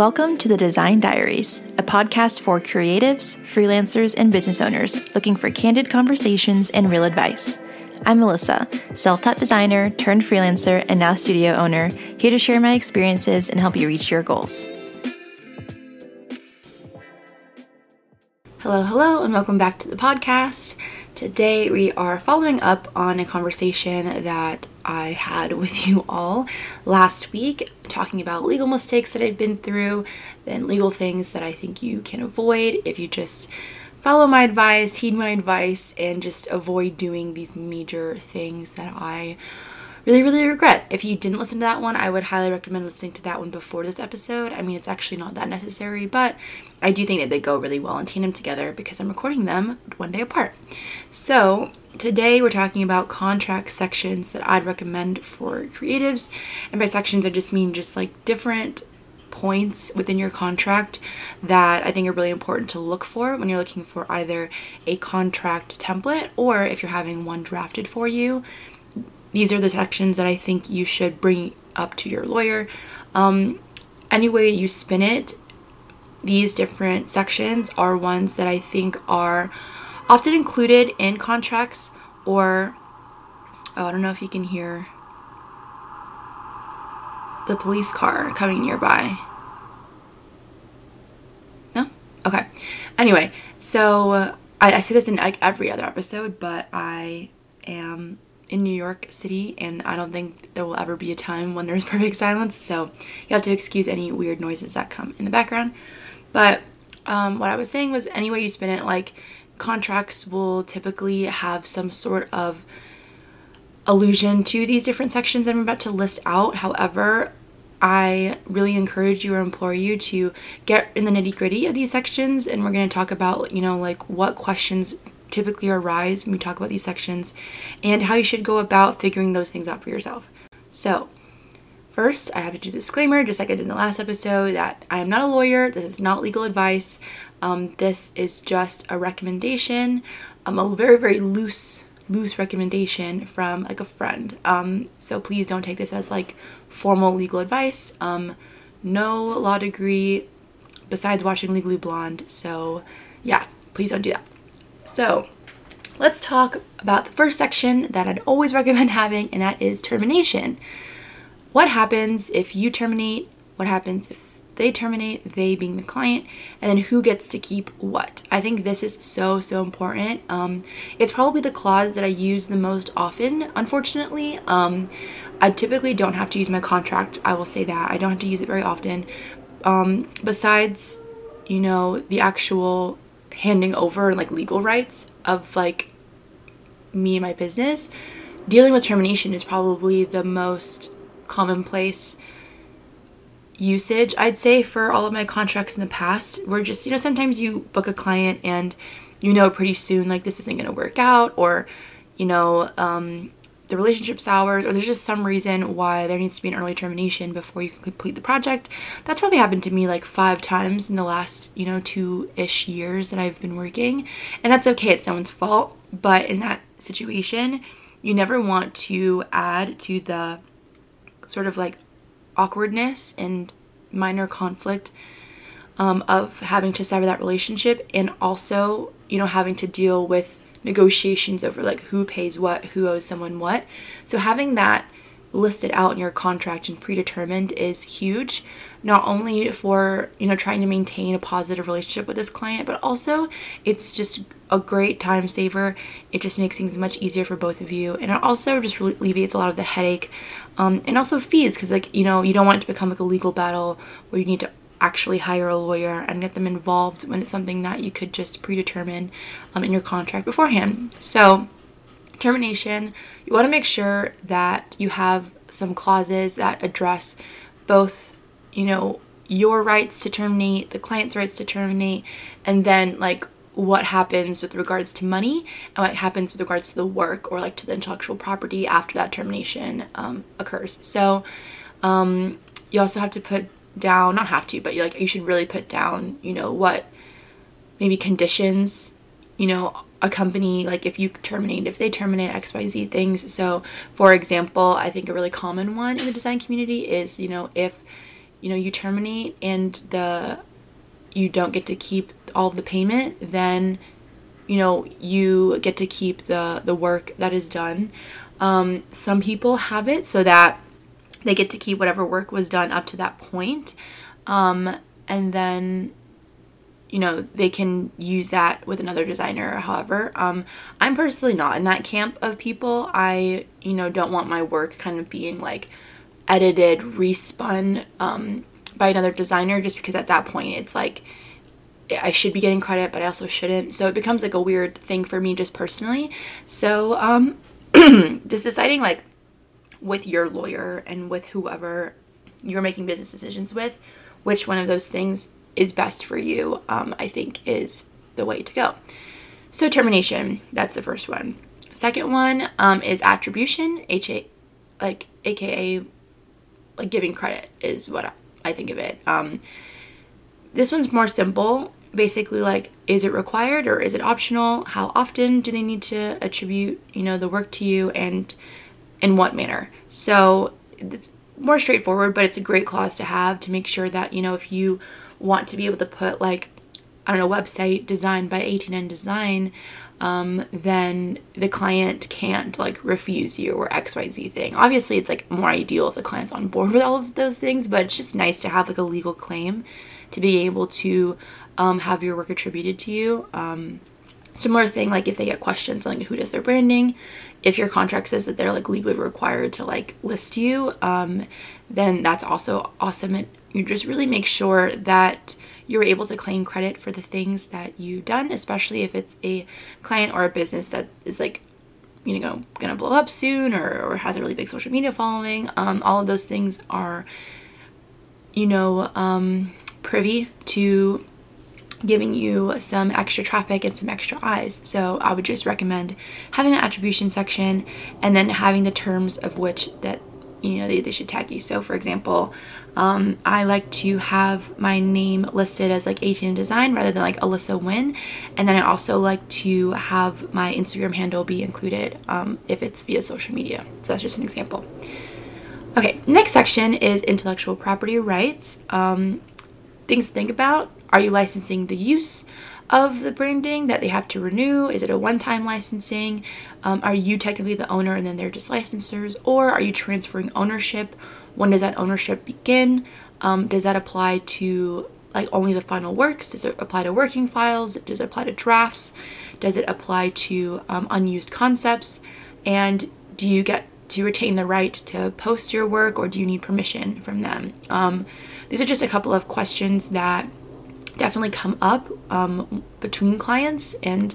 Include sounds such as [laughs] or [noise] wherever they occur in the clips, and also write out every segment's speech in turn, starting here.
Welcome to the Design Diaries, a podcast for creatives, freelancers, and business owners looking for candid conversations and real advice. I'm Alyssa, self taught designer turned freelancer and now studio owner, here to share my experiences and help you reach your goals. Hello, hello, and welcome back to the podcast. Today we are following up on a conversation that I had with you all last week, talking about legal mistakes that I've been through, and legal things that I think you can avoid if you just follow my advice, heed my advice, and just avoid doing these major things that I really, really regret. If you didn't listen to that one, I would highly recommend listening to that one before this episode. I mean, it's actually not that necessary, but I do think that they go really well in tandem together because I'm recording them one day apart. So, today we're talking about contract sections that I'd recommend for creatives. And by sections, I just mean just like different points within your contract that I think are really important to look for when you're looking for either a contract template or if you're having one drafted for you these are the sections that I think you should bring up to your lawyer. Um, any way you spin it, these different sections are ones that I think are often included in contracts or oh, I don't know if you can hear the police car coming nearby. No? Okay. Anyway, so uh, I, I say this in like every other episode, but I am in New York City, and I don't think there will ever be a time when there's [laughs] perfect silence, so you have to excuse any weird noises that come in the background. But um, what I was saying was, any way you spin it, like contracts will typically have some sort of allusion to these different sections I'm about to list out. However, I really encourage you or implore you to get in the nitty gritty of these sections, and we're going to talk about, you know, like what questions typically arise when we talk about these sections and how you should go about figuring those things out for yourself. So, first, I have to do disclaimer, just like I did in the last episode, that I am not a lawyer. This is not legal advice. Um, this is just a recommendation, um, a very, very loose, loose recommendation from like a friend. Um, so please don't take this as like formal legal advice. Um, no law degree besides watching Legally Blonde. So yeah, please don't do that. So let's talk about the first section that I'd always [laughs] recommend having, and that is termination. What happens if you terminate? What happens if they terminate, they being the client, and then who gets to keep what. I think this is so, so important. Um, it's probably the clause that I use the most often, unfortunately. Um, I typically don't have to use my contract, I will say that. I don't have to use it very often. Um, besides, you know, the actual handing over like legal rights of like me and my business, dealing with termination is probably the most commonplace usage I'd say for all of my contracts in the past. Where just, you know, sometimes you book a client and you know pretty soon like this isn't going to work out or you know um, the relationship sours or there's just some reason why there needs to be an early termination before you can complete the project. That's probably happened to me like five times in the last, you know, two ish years that I've been working. And that's okay, it's no one's fault. But in that situation, you never want to add to the sort of like awkwardness and minor conflict um, of having to sever that relationship and also, you know, having to deal with negotiations over like who pays what, who owes someone what. So having that listed out in your contract and predetermined is huge not only for you know trying to maintain a positive relationship with this client but also it's just a great time saver it just makes things much easier for both of you and it also just alleviates a lot of the headache um, and also fees because like you know you don't want it to become like a legal battle where you need to actually hire a lawyer and get them involved when it's something that you could just predetermine um, in your contract beforehand. So, termination, you want to make sure that you have some clauses that address both, you know, your rights to terminate, the client's rights to terminate, and then like what happens with regards to money and what happens with regards to the work or like to the intellectual property after that termination um, occurs. So, um, you also have to put down not have to but you like you should really put down you know what maybe conditions you know a company like if you terminate if they terminate xyz things so for example i think a really common one in the design community is you know if you know you terminate and the you don't get to keep all of the payment, then you know you get to keep the the work that is done. Um, some people have it so that they get to keep whatever work was done up to that point. Um, and then you know they can use that with another designer however um, i'm personally not in that camp of people i you know don't want my work kind of being like edited respun um, by another designer just because at that point it's like I should be getting credit, but I also shouldn't. So it becomes like a weird thing for me just personally. So um, [clears throat] just deciding like with your lawyer and with whoever you're making business decisions with, which one of those things is best for you, um, I think is the way to go. So termination, that's the first one. Second one um, is attribution, HA, like AKA, like giving credit is what I think of it. Um, this one's more simple. Basically, like, is it required or is it optional? How often do they need to attribute, you know, the work to you, and in what manner? So it's more straightforward, but it's a great clause to have to make sure that you know if you want to be able to put like I don't know website designed by ATN Design, um, then the client can't like refuse you or XYZ thing. Obviously, it's like more ideal if the client's on board with all of those things, but it's just nice to have like a legal claim to be able to um, have your work attributed to you. Um, similar thing like if they get questions like who does their branding, if your contract says that they're like legally required to like list you, um, then that's also awesome. And you just really make sure that you're able to claim credit for the things that you've done, especially if it's a client or a business that is like, you know, gonna blow up soon or, or has a really big social media following. Um, all of those things are, you know, um, privy to giving you some extra traffic and some extra eyes. So I would just recommend having an attribution section and then having the terms of which that you know they, they should tag you. So for example, um, I like to have my name listed as like ATN Design rather than like Alyssa Wynn. And then I also like to have my Instagram handle be included um, if it's via social media. So that's just an example. Okay, next section is intellectual property rights. Um, things to think about. Are you licensing the use of the branding that they have to renew? Is it a one-time licensing? Um, are you technically the owner and then they're just licensors? Or are you transferring ownership? When does that ownership begin? Um, does that apply to like only the final works? Does it apply to working files? Does it apply to drafts? Does it apply to um, unused concepts? And do you get to retain the right to post your work or do you need permission from them? Um, these are just a couple of questions that definitely come up um, between clients and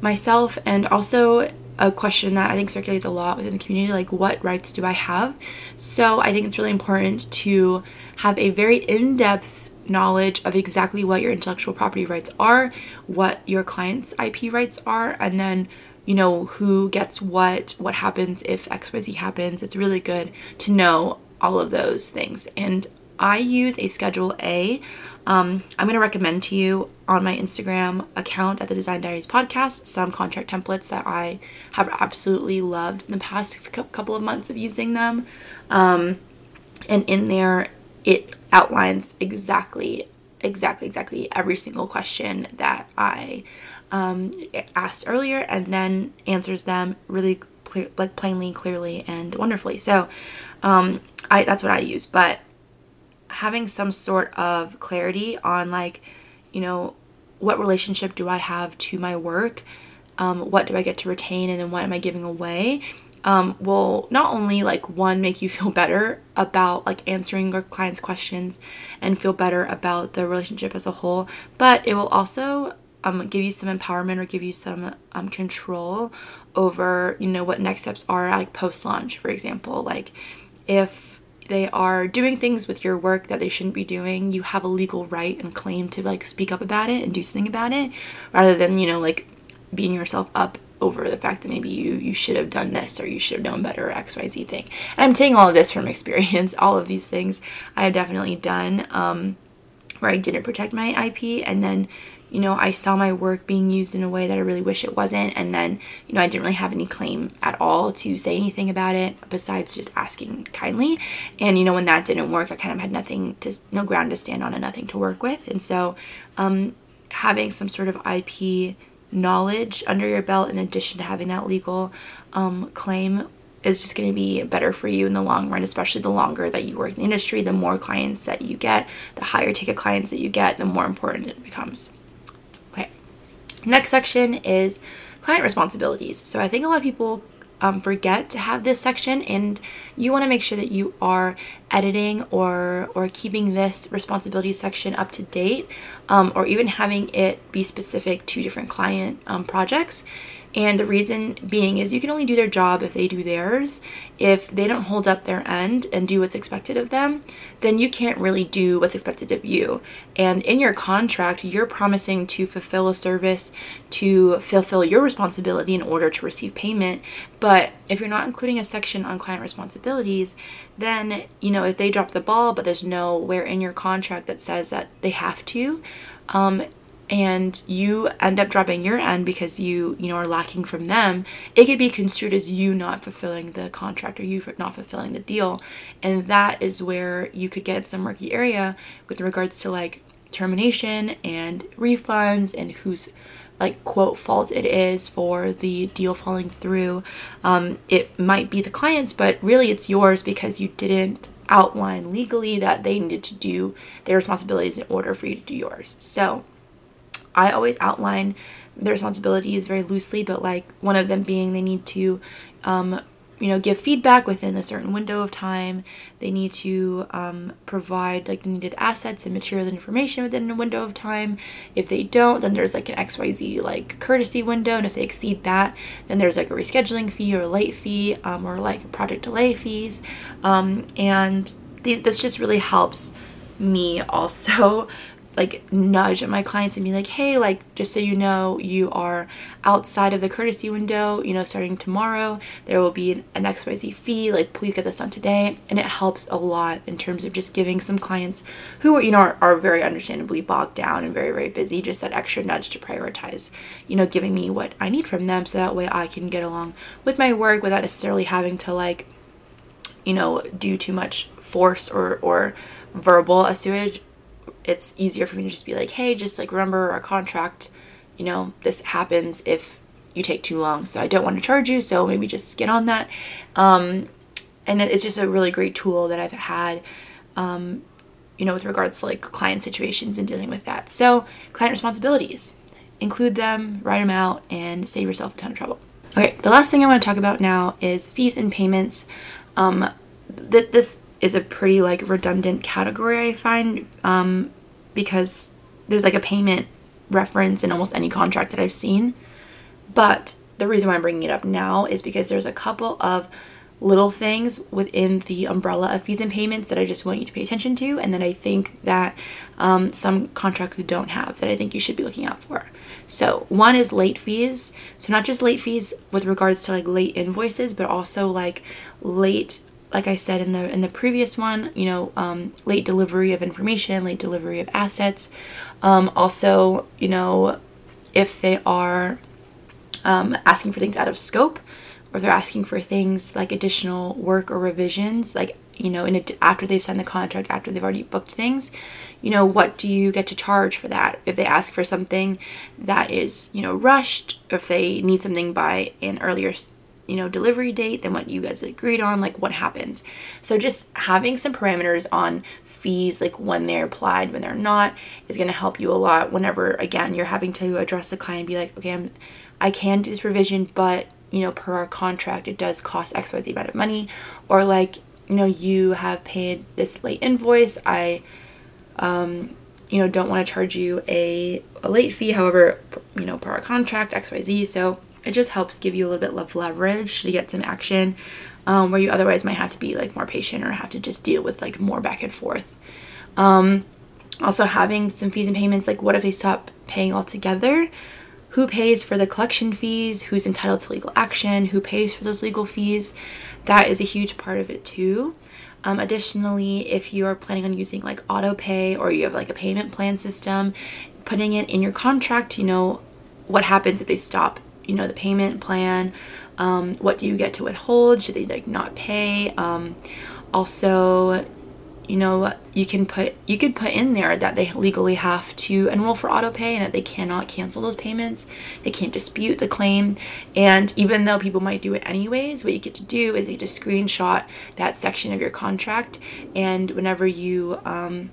myself, and also a question that I think circulates a lot within the community like, what rights do I have? So I think it's really important to have a very in depth knowledge of exactly what your intellectual property rights are, what your client's IP rights are, and then you know who gets what, what happens if XYZ happens. It's really good to know all of those things. And I use a Schedule A. Um, I'm going to recommend to you on my Instagram account at the Design Diaries podcast some contract templates that I have absolutely loved in the past couple of months of using them. Um, and in there, it outlines exactly, exactly, exactly every single question that I um, asked earlier and then answers them really clear, like plainly, clearly, and wonderfully. So um, I, that's what I use. But having some sort of clarity on like you know what relationship do i have to my work? Um, what do i get to retain and then what am i giving away? Um, will not only like one make you [laughs] feel better about like answering your clients questions and feel better about the relationship as a whole but it will also um, give you some empowerment or give you some um, control over you know what next steps are like post launch for example. Like if they are doing things with your work that they shouldn't be doing, you have a legal right and claim to like speak up about it and do something about it rather than, you know, like beating yourself up over the fact that maybe you you should have done this or you should have known better or XYZ thing. And I'm taking all of this from [laughs] experience, all of these things I have definitely done. Um, where I didn't protect my IP and then you know, I saw my work being used in a way that I really wish it wasn't. And then, you know, I didn't really have any claim at all to say anything about it besides just asking kindly. And, you know, when that didn't work, I kind of had nothing to, no ground to stand on and nothing to work with. And so, um, having some sort of IP knowledge under your belt in addition to having that legal um, claim is just going to be better for you in the long run, especially the longer that you work in the industry, the more clients that you get, the higher ticket clients that you get, the more important it becomes. Next section is client responsibilities. So I think a lot of people um, forget to have this section and you want to make sure that you are editing or or keeping this responsibility section up to date um, or even having it be specific to different client um, projects and the reason being is you can only do their job if they do theirs. If they don't hold up their end and do what's expected of them, then you can't really do what's expected of you. And in your contract, you're promising to fulfill a service, to fulfill your responsibility in order to receive payment. But if you're not including a section on client responsibilities, then, you know, if they drop the ball, but there's nowhere in your contract that says that they have to, um, and you end up dropping your end because you you know are lacking from them it could be construed as you not fulfilling the contract or you not fulfilling the deal. And that is where you could get some murky area with regards to like termination and refunds and whose like quote fault it is for the deal falling through. Um, it might be the client's but really it's yours because you didn't outline legally that they needed to do their responsibilities in order for you to do yours. So I always outline the responsibilities very loosely, but like one of them being they need to, um, you know, give feedback within a certain window of time. They need to um, provide like the needed assets and material and information within a window of time. If they don't, then there's like an XYZ like courtesy window. And if they exceed that, then there's like a rescheduling fee or a late fee um, or like project delay fees. Um, and th- this just really helps me also like nudge at my clients and be like, hey, like just so you know, you are outside of the courtesy window, you know, starting tomorrow, there will be an, XYZ fee, like please get this done today. And it helps a lot in terms of just giving some clients who are, you know, are, are very understandably bogged down and very, very busy, just that extra nudge to prioritize, you know, giving me what I need from them so that way I can get along with my work without necessarily having to like, you know, do too much force or, or verbal assuage it's easier for me to just be like, hey, just like remember our contract, you know, this happens if you take too long. So I don't want to charge you. So maybe just get on that. Um, and it's just a really great tool that I've had, um, you know, with regards to like client situations and dealing with that. So client responsibilities, include them, write them out, and save yourself a ton of trouble. Okay, the last thing I want to talk about now is fees and payments. Um, th- this is a pretty like redundant category I find um, because there's like a payment reference in almost any contract that I've seen. But the reason why I'm bringing it up now is because there's a couple of little things within the umbrella of fees and payments that I just want you to pay attention to and that I think that um, some contracts don't have that I think you should be looking out for. So one is late fees. So not just late fees with regards to like late invoices, but also like late like I said in the in the previous one, you know, um, late delivery of information, late delivery of assets. Um, also, you know, if they are um, asking for things out of scope, or they're asking for things like additional work or revisions, like you know, in a, after they've signed the contract, after they've already booked things, you know, what do you get to charge for that? If they ask for something that is, you know, rushed, if they need something by an earlier you know, delivery date than what you guys agreed on, like what happens. So just having some parameters on fees, like when they're applied, when they're not, is going to help you a lot whenever, again, you're having to address the client and be like, okay, I'm, I can do this revision, but, you know, per our contract, it does cost XYZ amount of money. Or like, you know, you have paid this late invoice. I, um, you know, don't want to charge you a, a late fee. However, you know, per our contract, XYZ. So it just helps give you a little bit of leverage to get some action um, where you otherwise might have to be like more patient or have to just deal with like more back and forth. Um, also having some fees and payments like what if they stop paying altogether? Who pays for the collection fees? Who's entitled to legal action? Who pays for those legal fees? That is a huge part of it too. Um, additionally, if you are planning on using like auto pay or you have like a payment plan system, putting it in your contract, you know, what happens if they stop, you know, the payment plan? Um, what do you get to withhold? Should they like not pay? Um, also, you know you can put you could put in there that they legally have to enroll for auto pay and that they cannot cancel those payments they can't dispute the claim and even though people might do it anyways what you get to do is you just screenshot that section of your contract and whenever you um,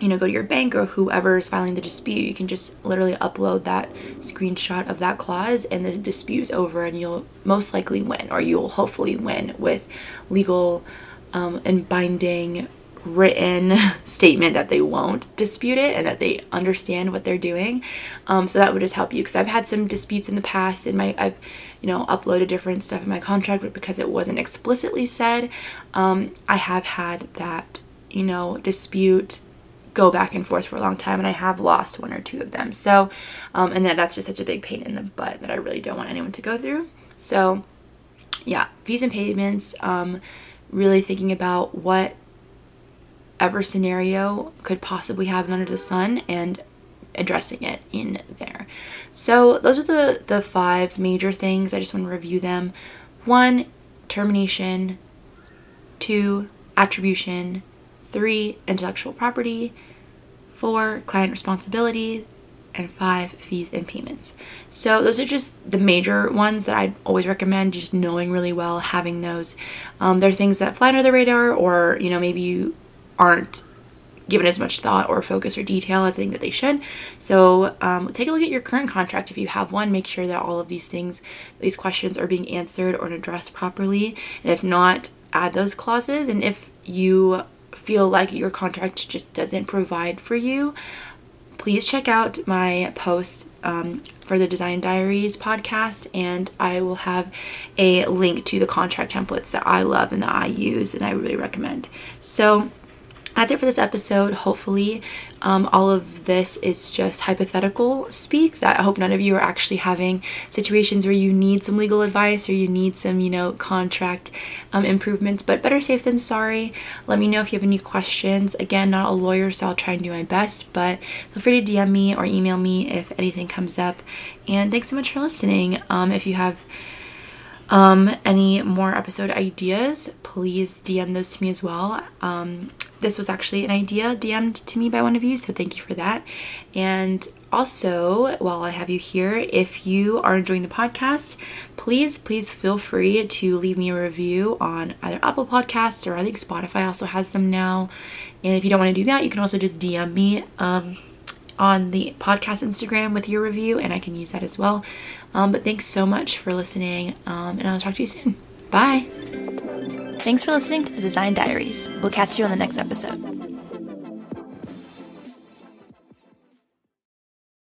you know go to your bank or whoever is filing the dispute you can just literally upload that screenshot of that clause and the dispute's over and you'll most likely win or you'll hopefully win with legal um, and binding written [laughs] statement that they won't dispute it and that they understand what they're doing. Um, so that would just help you because I've had some disputes in the past and my I've you know uploaded different stuff in my contract, but because it wasn't explicitly said, um, I have had that you know dispute go back and forth for a long time and I have lost one or two of them. So um, and that that's just such a big pain in the butt that I really don't want anyone to go through. So yeah, fees and payments. Um, really thinking about what ever scenario could possibly happen under the sun and addressing it in there. So those are the the five major things. I just want to review them. One, termination, two, attribution, three, intellectual property, four, client responsibility, and five, fees and payments. So those are just the major ones that I'd always recommend just knowing really well, having those. Um, they're things that fly under the radar or, you know, maybe you aren't given as much thought or focus or detail as I think that they should. So um, take a look at your current contract if you have one. Make sure that all of these things, these questions are being answered or addressed properly. And if not, add those clauses. And if you feel like your contract just doesn't provide for you, please check out my post um, for the Design Diaries podcast, and I will have a link to the contract templates that I love and that I use and I really recommend. So, that's it for this episode. Hopefully, um, all of this is just hypothetical speak. That I hope none of you are actually having situations where you need some legal advice or you need some, you know, contract um, improvements. But better safe than sorry. Let me know if you have any questions. Again, not a lawyer, so I'll try and do my best. But feel free to DM me or email me if anything comes up. And thanks so much for listening. Um, if you have um, any more episode ideas, please DM those to me as well. Um, this was actually an idea DM'd to me by one of you, so thank you for that. And also, while I have you here, if you are enjoying the podcast, please, please feel free to leave me a review on either Apple Podcasts or I think Spotify also has them now. And if you don't want to do that, you can also just DM me um, on the podcast Instagram with your review, and I can use that as well. Um, but thanks so much for listening, um, and I'll talk to you soon. Bye. Thanks for listening to the Design Diaries. We'll catch you on the next episode.